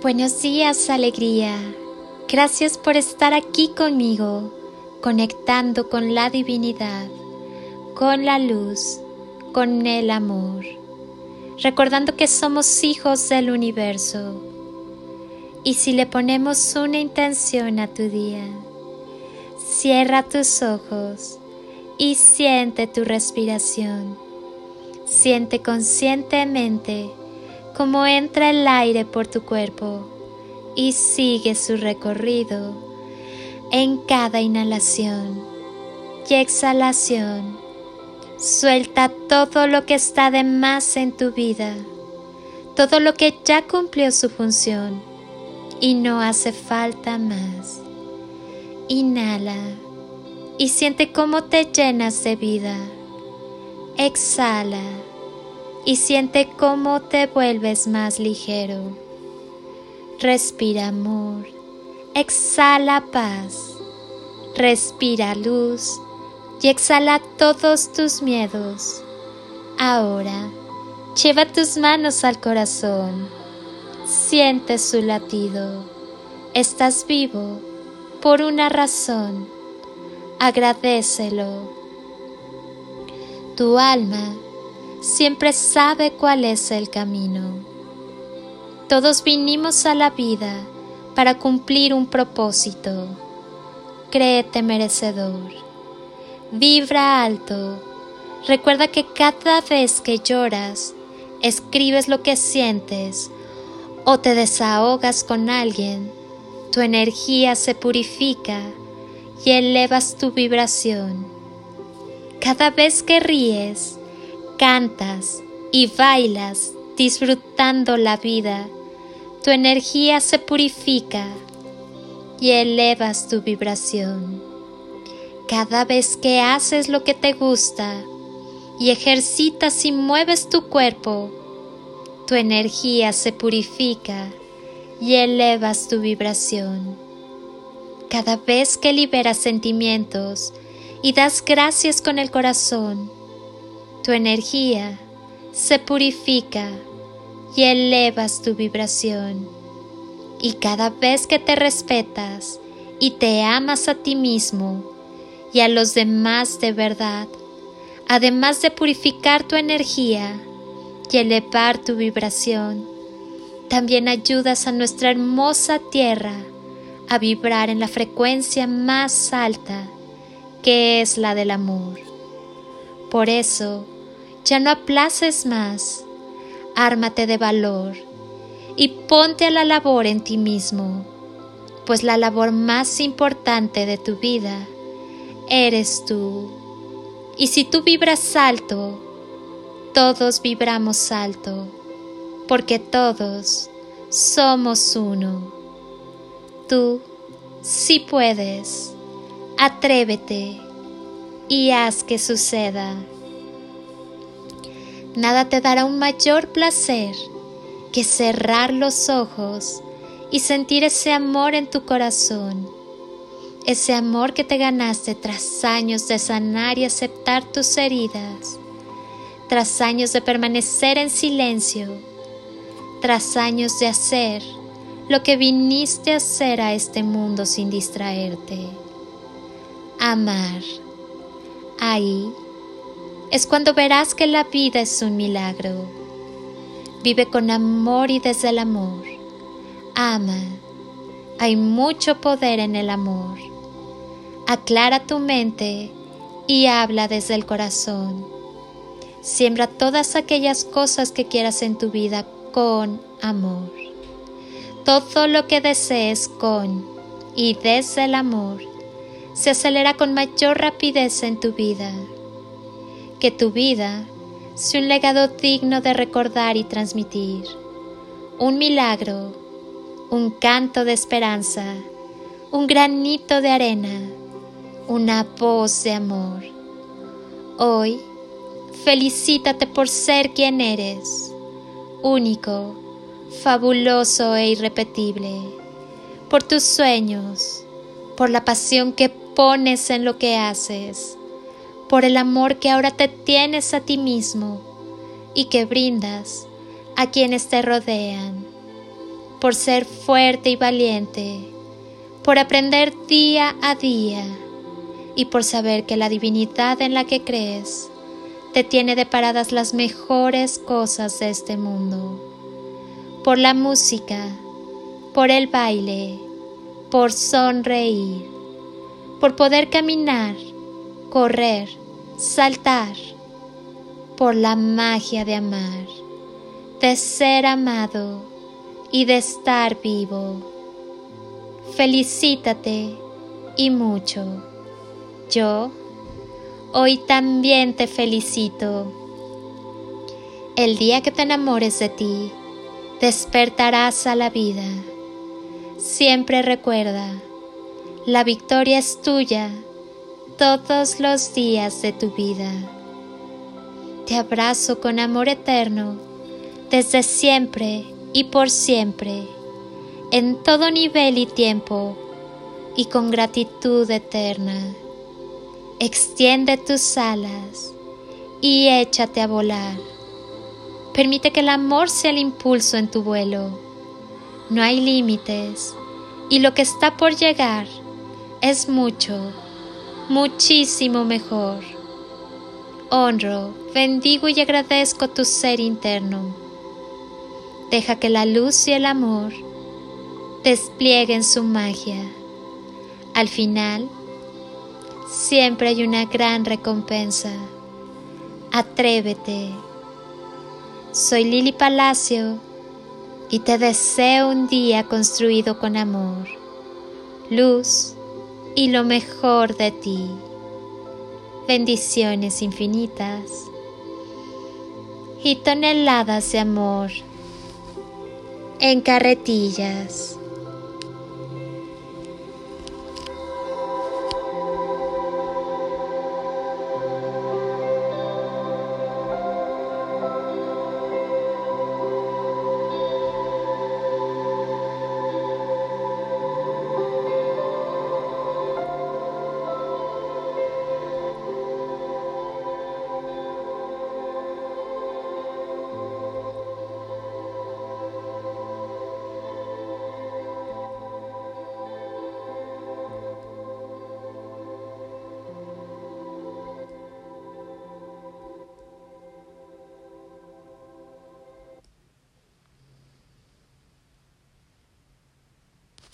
Buenos días, alegría. Gracias por estar aquí conmigo, conectando con la divinidad, con la luz, con el amor, recordando que somos hijos del universo. Y si le ponemos una intención a tu día, cierra tus ojos y siente tu respiración. Siente conscientemente cómo entra el aire por tu cuerpo y sigue su recorrido en cada inhalación y exhalación. Suelta todo lo que está de más en tu vida, todo lo que ya cumplió su función y no hace falta más. Inhala y siente cómo te llenas de vida. Exhala y siente cómo te vuelves más ligero. Respira amor, exhala paz, respira luz y exhala todos tus miedos. Ahora, lleva tus manos al corazón, siente su latido. Estás vivo por una razón, agradecelo. Tu alma siempre sabe cuál es el camino. Todos vinimos a la vida para cumplir un propósito. Créete merecedor. Vibra alto. Recuerda que cada vez que lloras, escribes lo que sientes o te desahogas con alguien, tu energía se purifica y elevas tu vibración. Cada vez que ríes, cantas y bailas disfrutando la vida, tu energía se purifica y elevas tu vibración. Cada vez que haces lo que te gusta y ejercitas y mueves tu cuerpo, tu energía se purifica y elevas tu vibración. Cada vez que liberas sentimientos y das gracias con el corazón, tu energía se purifica y elevas tu vibración. Y cada vez que te respetas y te amas a ti mismo y a los demás de verdad, además de purificar tu energía y elevar tu vibración, también ayudas a nuestra hermosa tierra a vibrar en la frecuencia más alta, que es la del amor. Por eso, ya no aplaces más, ármate de valor y ponte a la labor en ti mismo, pues la labor más importante de tu vida eres tú. Y si tú vibras alto, todos vibramos alto, porque todos somos uno. Tú sí puedes, atrévete y haz que suceda. Nada te dará un mayor placer que cerrar los ojos y sentir ese amor en tu corazón, ese amor que te ganaste tras años de sanar y aceptar tus heridas, tras años de permanecer en silencio, tras años de hacer lo que viniste a hacer a este mundo sin distraerte. Amar. Ahí es cuando verás que la vida es un milagro. Vive con amor y desde el amor. Ama. Hay mucho poder en el amor. Aclara tu mente y habla desde el corazón. Siembra todas aquellas cosas que quieras en tu vida con amor. Todo lo que desees con y desde el amor se acelera con mayor rapidez en tu vida que tu vida sea un legado digno de recordar y transmitir, un milagro, un canto de esperanza, un granito de arena, una voz de amor. Hoy, felicítate por ser quien eres, único, fabuloso e irrepetible, por tus sueños, por la pasión que pones en lo que haces, por el amor que ahora te tienes a ti mismo y que brindas a quienes te rodean, por ser fuerte y valiente, por aprender día a día y por saber que la divinidad en la que crees te tiene deparadas las mejores cosas de este mundo, por la música, por el baile, por sonreír, por poder caminar, correr, saltar, por la magia de amar, de ser amado y de estar vivo. Felicítate y mucho. Yo hoy también te felicito. El día que te enamores de ti, despertarás a la vida. Siempre recuerda, la victoria es tuya todos los días de tu vida. Te abrazo con amor eterno, desde siempre y por siempre, en todo nivel y tiempo, y con gratitud eterna. Extiende tus alas y échate a volar. Permite que el amor sea el impulso en tu vuelo. No hay límites y lo que está por llegar es mucho muchísimo mejor. Honro, bendigo y agradezco tu ser interno. Deja que la luz y el amor desplieguen su magia. Al final, siempre hay una gran recompensa. Atrévete. Soy Lili Palacio y te deseo un día construido con amor, luz y lo mejor de ti. Bendiciones infinitas y toneladas de amor en carretillas.